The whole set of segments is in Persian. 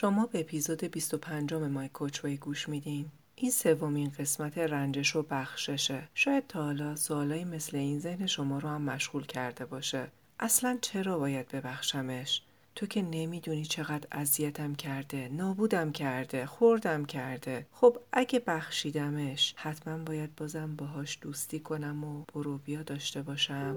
شما به اپیزود 25 مای کوچوی گوش میدین. این سومین قسمت رنجش و بخششه. شاید تا حالا سوالایی مثل این ذهن شما رو هم مشغول کرده باشه. اصلا چرا باید ببخشمش؟ تو که نمی‌دونی چقدر اذیتم کرده نابودم کرده خوردم کرده خب اگه بخشیدمش حتما باید بازم باهاش دوستی کنم و برو بیا داشته باشم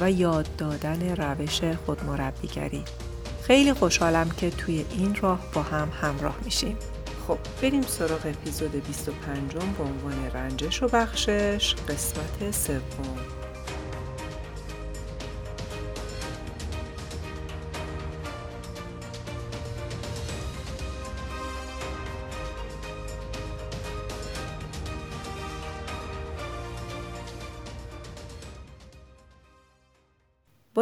و یاد دادن روش خودمربیگری. خیلی خوشحالم که توی این راه با هم همراه میشیم. خب بریم سراغ اپیزود 25 به عنوان رنجش و بخشش. قسمت سوم.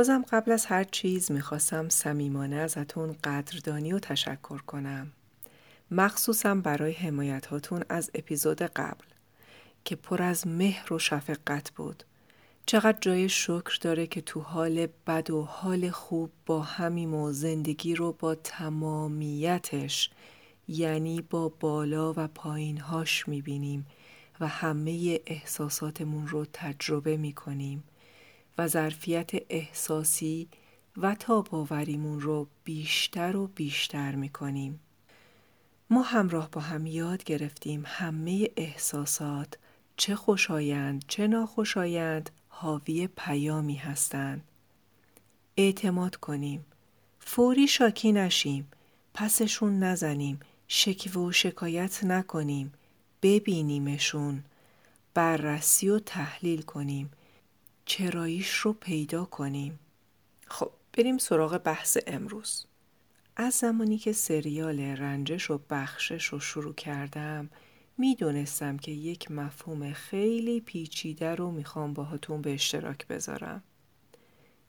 بازم قبل از هر چیز می‌خواستم صمیمانه ازتون قدردانی و تشکر کنم. مخصوصا برای حمایت هاتون از اپیزود قبل که پر از مهر و شفقت بود. چقدر جای شکر داره که تو حال بد و حال خوب با همیم و زندگی رو با تمامیتش یعنی با بالا و پایینهاش می‌بینیم و همه احساساتمون رو تجربه می‌کنیم. و ظرفیت احساسی و تاباوریمون رو بیشتر و بیشتر می‌کنیم. ما همراه با هم یاد گرفتیم همه احساسات چه خوشایند چه ناخوشایند حاوی پیامی هستند. اعتماد کنیم. فوری شاکی نشیم. پسشون نزنیم. شکوه و شکایت نکنیم. ببینیمشون. بررسی و تحلیل کنیم. چراییش رو پیدا کنیم. خب بریم سراغ بحث امروز. از زمانی که سریال رنجش و بخشش رو شروع کردم می‌دونستم که یک مفهوم خیلی پیچیده رو می‌خوام باهاتون به اشتراک بذارم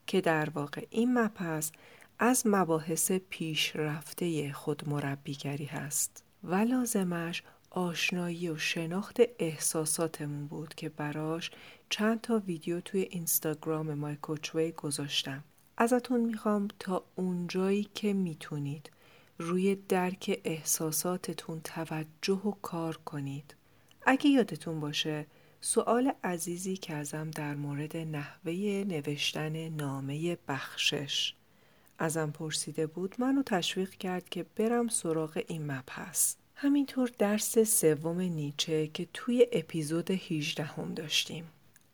که در واقع این مپس از مباحث پیشرفته خود مربیگری هست و لازمش آشنایی و شناخت احساساتمون بود که براش چند تا ویدیو توی اینستاگرام مای کوچوی گذاشتم. ازتون می‌خوام تا اونجایی که می‌تونید روی درک احساساتتون توجه و کار کنید. اگه یادتون باشه سوال عزیزی که ازم در مورد نحوه نوشتن نامه بخشش ازم پرسیده بود منو تشویق کرد که برم سراغ این مبحث. همینطور درس سوم نیچه که توی اپیزود 18 هم داشتیم.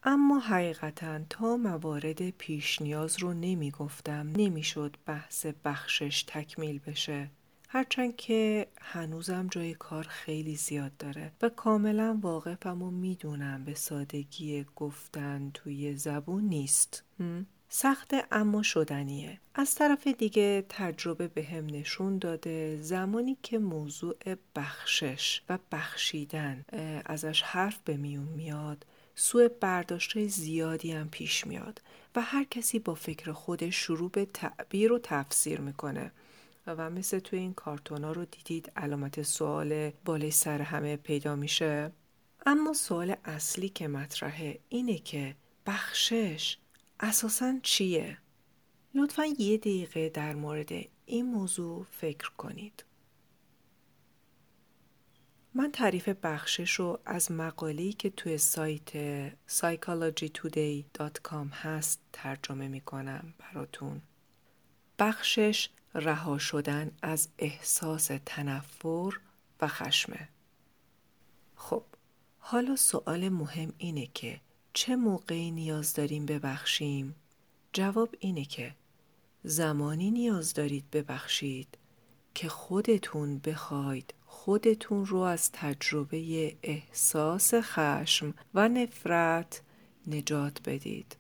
اما حقیقتا تا موارد پیش نیاز رو نمی گفتم نمی شد بحث بخشش تکمیل بشه. هرچند که هنوزم جای کار خیلی زیاد داره و کاملا واقفم و می‌دونم به سادگی گفتن توی زبون نیست. سخت اما شدنیه. از طرف دیگه تجربه به هم نشون داده زمانی که موضوع بخشش و بخشیدن ازش حرف به میون میاد سوء برداشت زیادی هم پیش میاد و هر کسی با فکر خودش شروع به تعبیر و تفسیر می‌کنه و مثل توی این کارتونا رو دیدید علامت سوال بالای سر همه پیدا میشه اما سوال اصلی که مطرحه اینه که بخشش اساسا چیه؟ لطفا یه دقیقه در مورد این موضوع فکر کنید. من تعریف بخشش رو از مقاله‌ای که توی سایت psychologytoday.com هست ترجمه می کنم براتون. بخشش رها شدن از احساس تنفر و خشمه. خب حالا سوال مهم اینه که چه موقعی نیاز داریم ببخشیم؟ جواب اینه که زمانی نیاز دارید ببخشید که خودتون بخواید خودتون رو از تجربه احساس خشم و نفرت نجات بدید.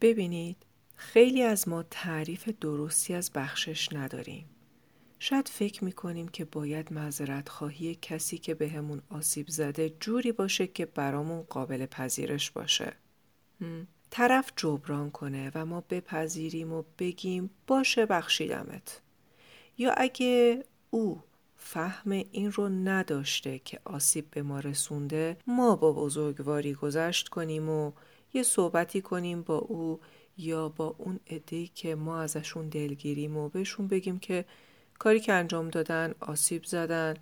ببینید خیلی از ما تعریف درستی از بخشش نداریم. شاید فکر می‌کنیم که باید معذرت خواهی کسی که به آسیب زده جوری باشه که برامون قابل پذیرش باشه. طرف جبران کنه و ما بپذیریم و بگیم باشه بخشیدمت. یا اگه او فهم این رو نداشته که آسیب به ما رسونده ما با بزرگواری گذشت کنیم و یه صحبتی کنیم با او یا با اون عده‌ای که ما ازشون دلگیریم و بهشون بگیم که کاری که انجام دادن آسیب زدن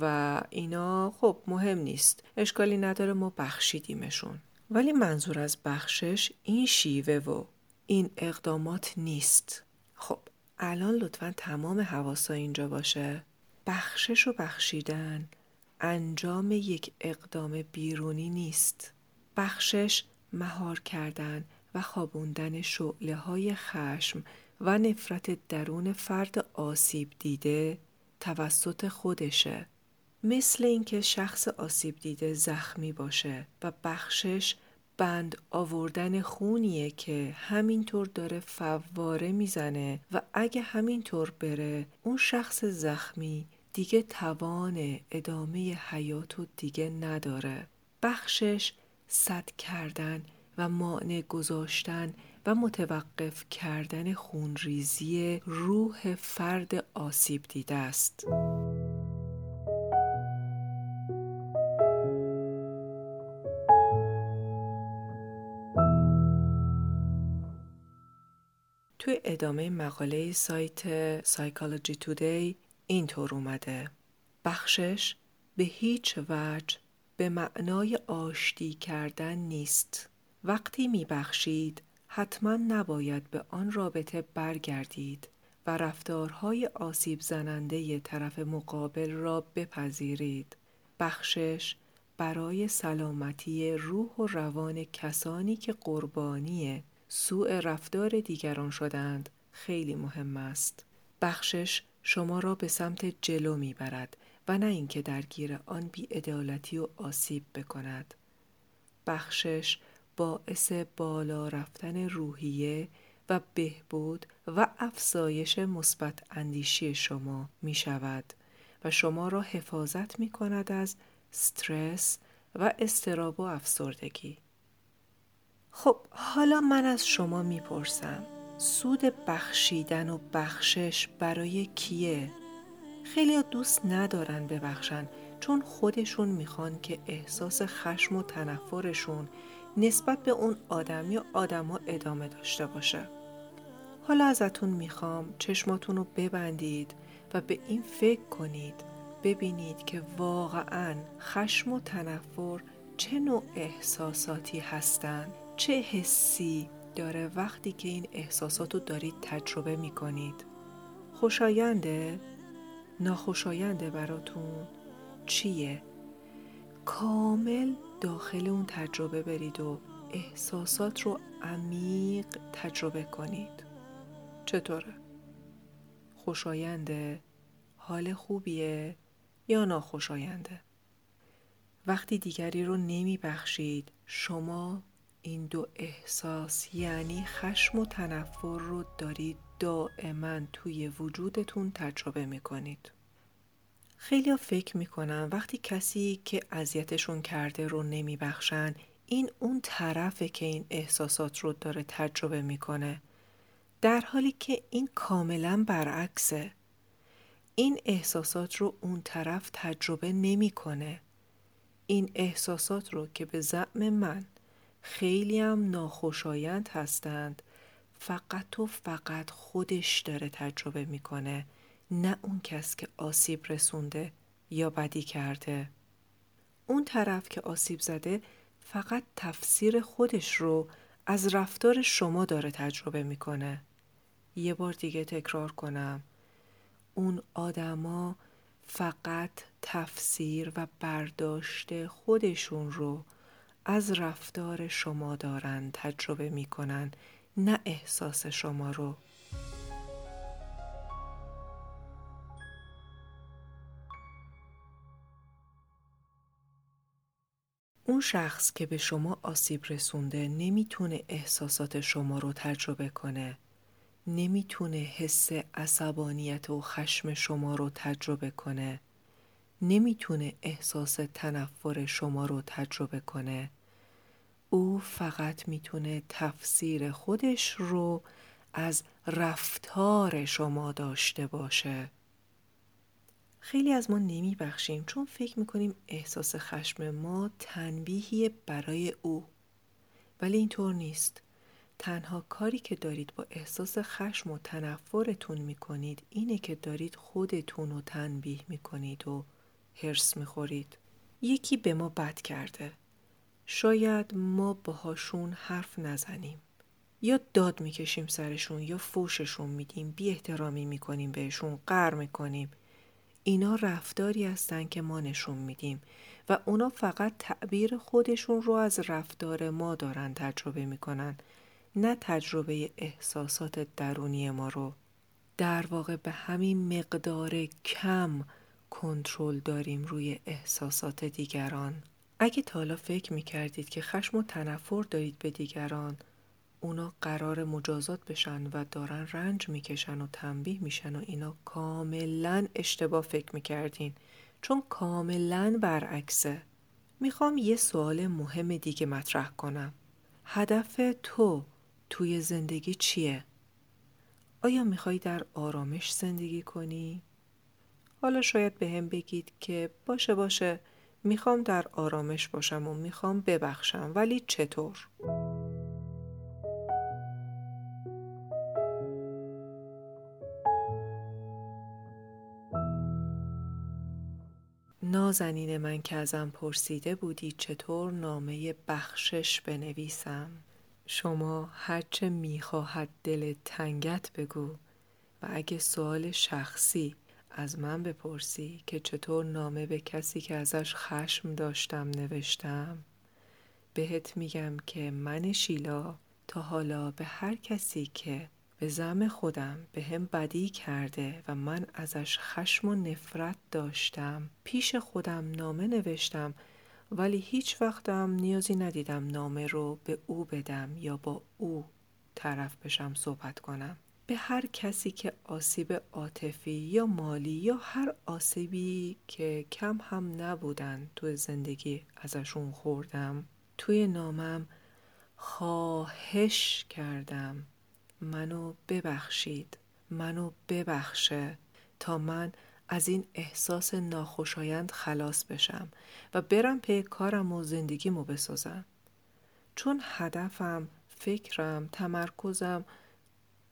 و اینا خب مهم نیست. اشکالی نداره ما بخشیدیمشون. ولی منظور از بخشش این شیوه و این اقدامات نیست. خب الان لطفا تمام حواسا اینجا باشه. بخشش و بخشیدن. انجام یک اقدام بیرونی نیست. بخشش مهار کردن و خوابوندن شعله های خشم و نفرت درون فرد آسیب دیده توسط خودشه. مثل اینکه شخص آسیب دیده زخمی باشه و بخشش بند آوردن خونیه که همینطور داره فواره می‌زنه و اگه همینطور بره اون شخص زخمی دیگه توان ادامه حیات و دیگه نداره بخشش صد کردن و مانع گذاشتن و متوقف کردن خونریزی روح فرد آسیب دیده است. ادامه مقاله سایت سایکولوژی تودی اینطور اومده. بخشش به هیچ وجه به معنای آشتی کردن نیست. وقتی می بخشید حتما نباید به آن رابطه برگردید و رفتارهای آسیب زننده طرف مقابل را بپذیرید. بخشش برای سلامتی روح و روان کسانی که قربانی سوء رفتار دیگران شدند خیلی مهم است. بخشش شما را به سمت جلو می برد و نه اینکه درگیر آن بیعدالتی و آسیب بکند. بخشش باعث بالا رفتن روحیه و بهبود و افزایش مثبت اندیشی شما می شود و شما را حفاظت می کند از استرس و استراب و افسردگی. خب حالا من از شما می‌پرسم سود بخشیدن و بخشش برای کیه؟ خیلی دوست ندارن ببخشن چون خودشون می‌خوان که احساس خشم و تنفرشون نسبت به اون آدمی و آدما ادامه داشته باشه. حالا ازتون می‌خوام چشماتون رو ببندید و به این فکر کنید ببینید که واقعا خشم و تنفر چه نوع احساساتی هستند چه حسی داره وقتی که این احساسات رو دارید تجربه می‌کنید خوشاینده؟ ناخوشاینده براتون؟ چیه؟ کامل داخل اون تجربه برید و احساسات رو عمیق تجربه کنید چطوره؟ خوشاینده؟ حال خوبیه؟ یا ناخوشاینده؟ وقتی دیگری رو نمی بخشید شما این دو احساس یعنی خشم و تنفر رو دارید دائما توی وجودتون تجربه می کنید. خیلی فکر می‌کنن وقتی کسی که اذیتشون کرده رو نمیبخشن این اون طرفه که این احساسات رو داره تجربه می‌کنه. در حالی که این کاملا برعکسه. این احساسات رو اون طرف تجربه نمی‌کنه. این احساسات رو که به زعم من خیلی هم ناخوشایند هستند. فقط و فقط خودش داره تجربه می‌کنه. نه اون کس که آسیب رسونده یا بدی کرده. اون طرف که آسیب زده فقط تفسیر خودش رو از رفتار شما داره تجربه می‌کنه. یه بار دیگه تکرار کنم. اون آدما فقط تفسیر و برداشت خودشون رو از رفتار شما دارند تجربه می‌کنن نه احساس شما رو. اون شخص که به شما آسیب رسونده نمی‌تونه احساسات شما رو تجربه کنه. نمی‌تونه حس عصبانیت و خشم شما رو تجربه کنه. نمی‌تونه احساس تنفر شما رو تجربه کنه. او فقط می‌تونه تفسیر خودش رو از رفتار شما داشته باشه. خیلی از ما نمی بخشیم چون فکر می‌کنیم احساس خشم ما تنبیهی برای او. ولی اینطور نیست. تنها کاری که دارید با احساس خشم و تنفرتون می‌کنید اینه که دارید خودتون رو تنبیه می‌کنید و هرس می‌خورید. یکی به ما بد کرده. شاید ما باهاشون حرف نزنیم. یا داد می‌کشیم سرشون یا فوششون میدیم. بی احترامی می‌کنیم بهشون قر می‌کنیم. اینا رفتاری هستن که ما نشون میدیم و اونا فقط تعبیر خودشون رو از رفتار ما دارن تجربه می‌کنن نه تجربه احساسات درونی ما رو. در واقع به همین مقدار کم کنترل داریم روی احساسات دیگران. اگه تالا فکر می‌کردید که خشم و تنفر دارید به دیگران اونا قرار مجازات بشن و دارن رنج می‌کشن و تنبیه میشن و اینا کاملا اشتباه فکر می‌کردین چون کاملا برعکسه می‌خوام یه سوال مهم دیگه مطرح کنم هدف تو توی زندگی چیه؟ آیا می‌خوای در آرامش زندگی کنی؟ حالا شاید به هم بگید که باشه باشه می‌خوام در آرامش باشم و می‌خوام ببخشم ولی چطور؟ نازنین من که ازم پرسیده بودی چطور نامه بخشش بنویسم شما هرچه می‌خواهد دل تنگت بگو و اگه سوال شخصی از من بپرسی که چطور نامه به کسی که ازش خشم داشتم نوشتم. بهت میگم که من شیلا تا حالا به هر کسی که به زم خودم به هم بدی کرده و من ازش خشم و نفرت داشتم پیش خودم نامه نوشتم ولی هیچ وقتم نیازی ندیدم نامه رو به او بدم یا با او طرف بشم صحبت کنم. به هر کسی که آسیب عاطفی یا مالی یا هر آسیبی که کم هم نبودن تو زندگی ازشون خوردم توی نامم خواهش کردم. منو ببخشید. منو ببخشه تا من از این احساس ناخوشایند خلاص بشم و برم پی کارم و زندگیمو بسازم. چون هدفم فکرم تمرکزم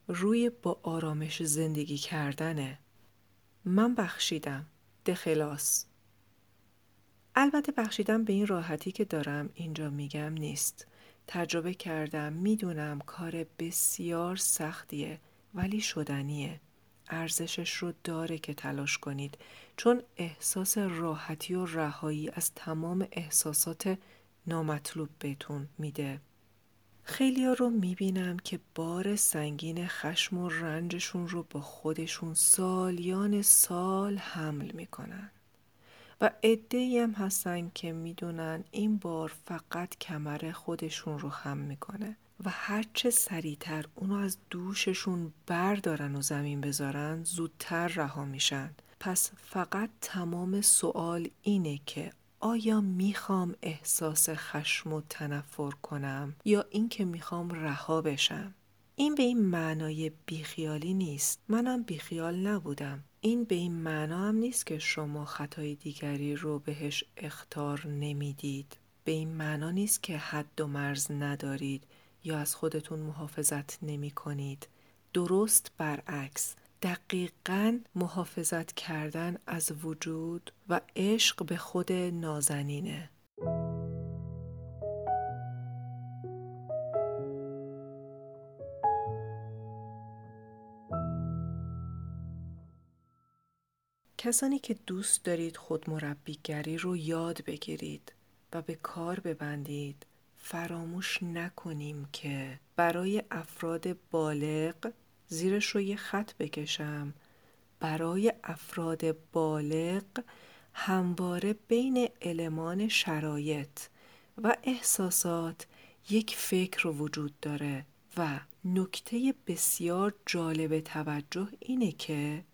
روی با آرامش زندگی کردنه من بخشیدم. دخلاص البته بخشیدم به این راحتی که دارم اینجا میگم نیست. تجربه کردم می‌دونم کار بسیار سختیه ولی شدنیه. ارزشش رو داره که تلاش کنید. چون احساس راحتی و رهایی از تمام احساسات نامطلوب بهتون میده. خیلی ها رو می‌بینم که بار سنگین خشم و رنجشون رو با خودشون سالیان سال حمل می‌کنن. و عده هم هستن که می‌دونن این بار فقط کمر خودشون رو خم می‌کنه و هرچه سریعتر اونو از دوششون بردارن و زمین بذارن زودتر رها میشن. پس فقط تمام سوال اینه که آیا می‌خوام احساس خشم و تنفر کنم یا اینکه می‌خوام رها بشم؟ این به این معنای بیخیالی نیست. منم بیخیال نبودم. این به این معنا هم نیست که شما خطای دیگری رو بهش اختار نمی‌دید. به این معنا نیست که حد و مرز ندارید یا از خودتون محافظت نمی کنید درست برعکس. دقیقا محافظت کردن از وجود و عشق به خود نازنینه. کسانی که دوست دارید خود مربیگری رو یاد بگیرید و به کار ببندید فراموش نکنیم که برای افراد بالغ زیرش رو یه خط بکشم. برای افراد بالغ همواره بین المان شرایط و احساسات یک فکر وجود داره و نکته بسیار جالب توجه اینه که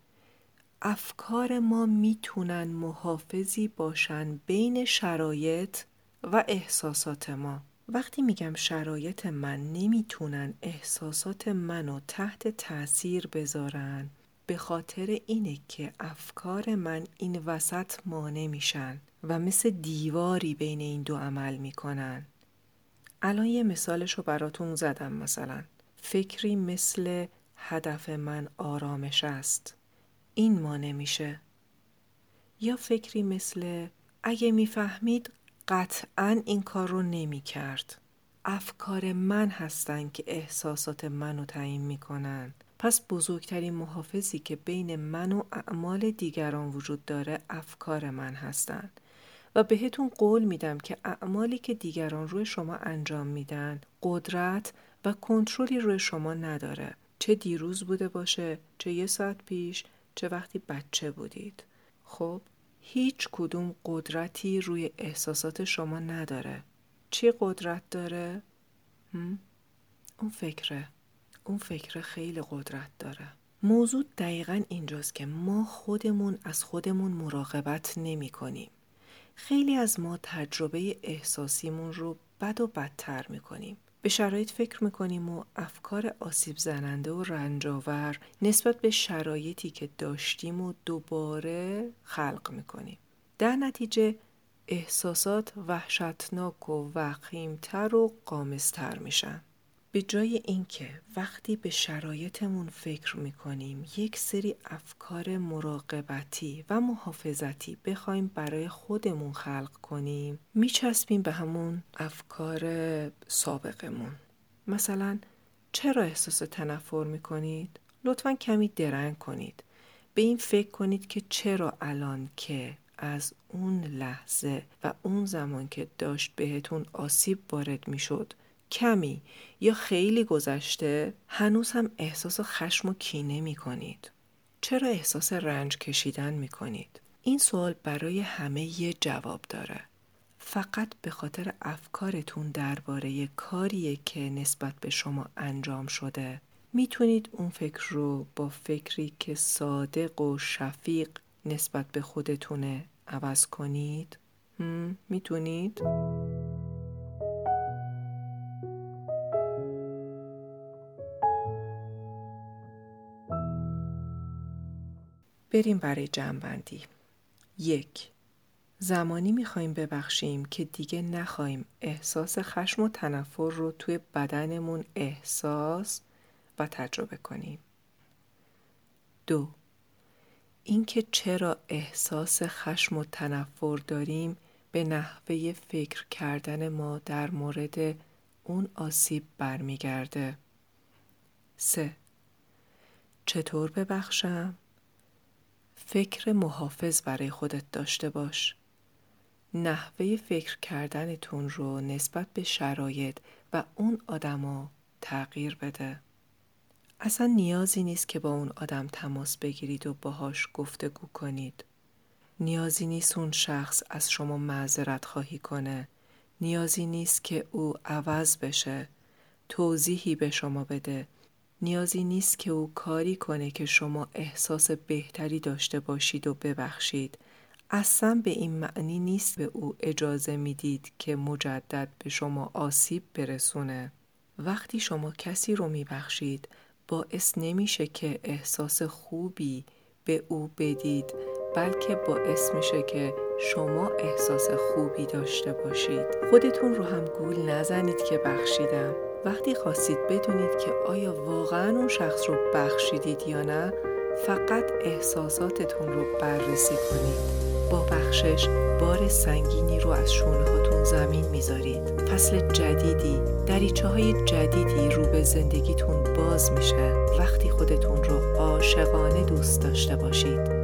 افکار ما می‌تونن محافظی باشن بین شرایط و احساسات ما. وقتی میگم شرایط من نمی‌تونن احساسات منو تحت تاثیر بذارن به خاطر اینه که افکار من این وسط مانع میشن و مثل دیواری بین این دو عمل می‌کنن. الان یه مثالش رو براتون زدم مثلا. فکری مثل هدف من آرامش است. این مانع میشه. یا فکری مثل اگه می‌فهمید قطعا این کار رو نمی کرد. افکار من هستن که احساسات منو تعیین می‌کنن. پس بزرگترین محافظی که بین من و اعمال دیگران وجود داره افکار من هستن. و بهتون قول میدم که اعمالی که دیگران روی شما انجام میدن قدرت و کنترلی روی شما نداره. چه دیروز بوده باشه، چه یه ساعت پیش، چه وقتی بچه بودید. خب هیچ کدوم قدرتی روی احساسات شما نداره. چی قدرت داره؟ اون فکره. اون فکره خیلی قدرت داره. موضوع دقیقا اینجاست که ما خودمون از خودمون مراقبت نمی کنیم. خیلی از ما تجربه احساسیمون رو بد و بدتر می کنیم. به شرایط فکر می‌کنیم و افکار آسیب زننده و رنجاور نسبت به شرایطی که داشتیم و دوباره خلق می‌کنیم. در نتیجه احساسات وحشتناک و وخیمتر و قامزتر میشن. به جای اینکه وقتی به شرایطمون فکر می‌کنیم یک سری افکار مراقبتی و محافظتی بخوایم برای خودمون خلق کنیم میچسبیم به همون افکار سابقمون مثلا چرا احساس تنفر می‌کنید؟ لطفا کمی درنگ کنید به این فکر کنید که چرا الان که از اون لحظه و اون زمان که داشت بهتون آسیب وارد می‌شد کمی یا خیلی گذشته هنوز هم احساس خشم و کینه می کنید؟ چرا احساس رنج کشیدن می کنید؟ این سوال برای همه یه جواب داره. فقط به خاطر افکارتون درباره کاریه که نسبت به شما انجام شده می‌تونید اون فکر رو با فکری که صادق و شفیق نسبت به خودتونه عوض کنید؟ می‌تونید؟ بریم برای جمعبندی یک زمانی می‌خوایم ببخشیم که دیگه نخواهیم احساس خشم و تنفر رو توی بدنمون احساس و تجربه کنیم دو اینکه چرا احساس خشم و تنفر داریم به نحوه فکر کردن ما در مورد اون آسیب برمیگرده. سه چطور ببخشم؟ فکر محافظ برای خودت داشته باش. نحوه فکر کردنتون رو نسبت به شرایط و اون آدما تغییر بده. اصلا نیازی نیست که با اون آدم تماس بگیرید و باهاش گفتگو کنید. نیازی نیست اون شخص از شما معذرت خواهی کنه. نیازی نیست که او عوض بشه. توضیحی به شما بده. نیازی نیست که او کاری کنه که شما احساس بهتری داشته باشید و ببخشید. اصلا به این معنی نیست به او اجازه می‌دید که مجدد به شما آسیب برسونه. وقتی شما کسی رو میبخشید باعث نمیشه که احساس خوبی به او بدید بلکه باعث میشه که شما احساس خوبی داشته باشید خودتون رو هم گول نزنید که بخشیدم وقتی خواستید بدونید که آیا واقعا اون شخص رو بخشیدید یا نه فقط احساساتتون رو بررسی کنید. با بخشش بار سنگینی رو از شونه هاتون زمین می‌ذارید. فصل جدیدی دریچه های جدیدی رو به زندگیتون باز میشه. وقتی خودتون رو عاشقانه دوست داشته باشید.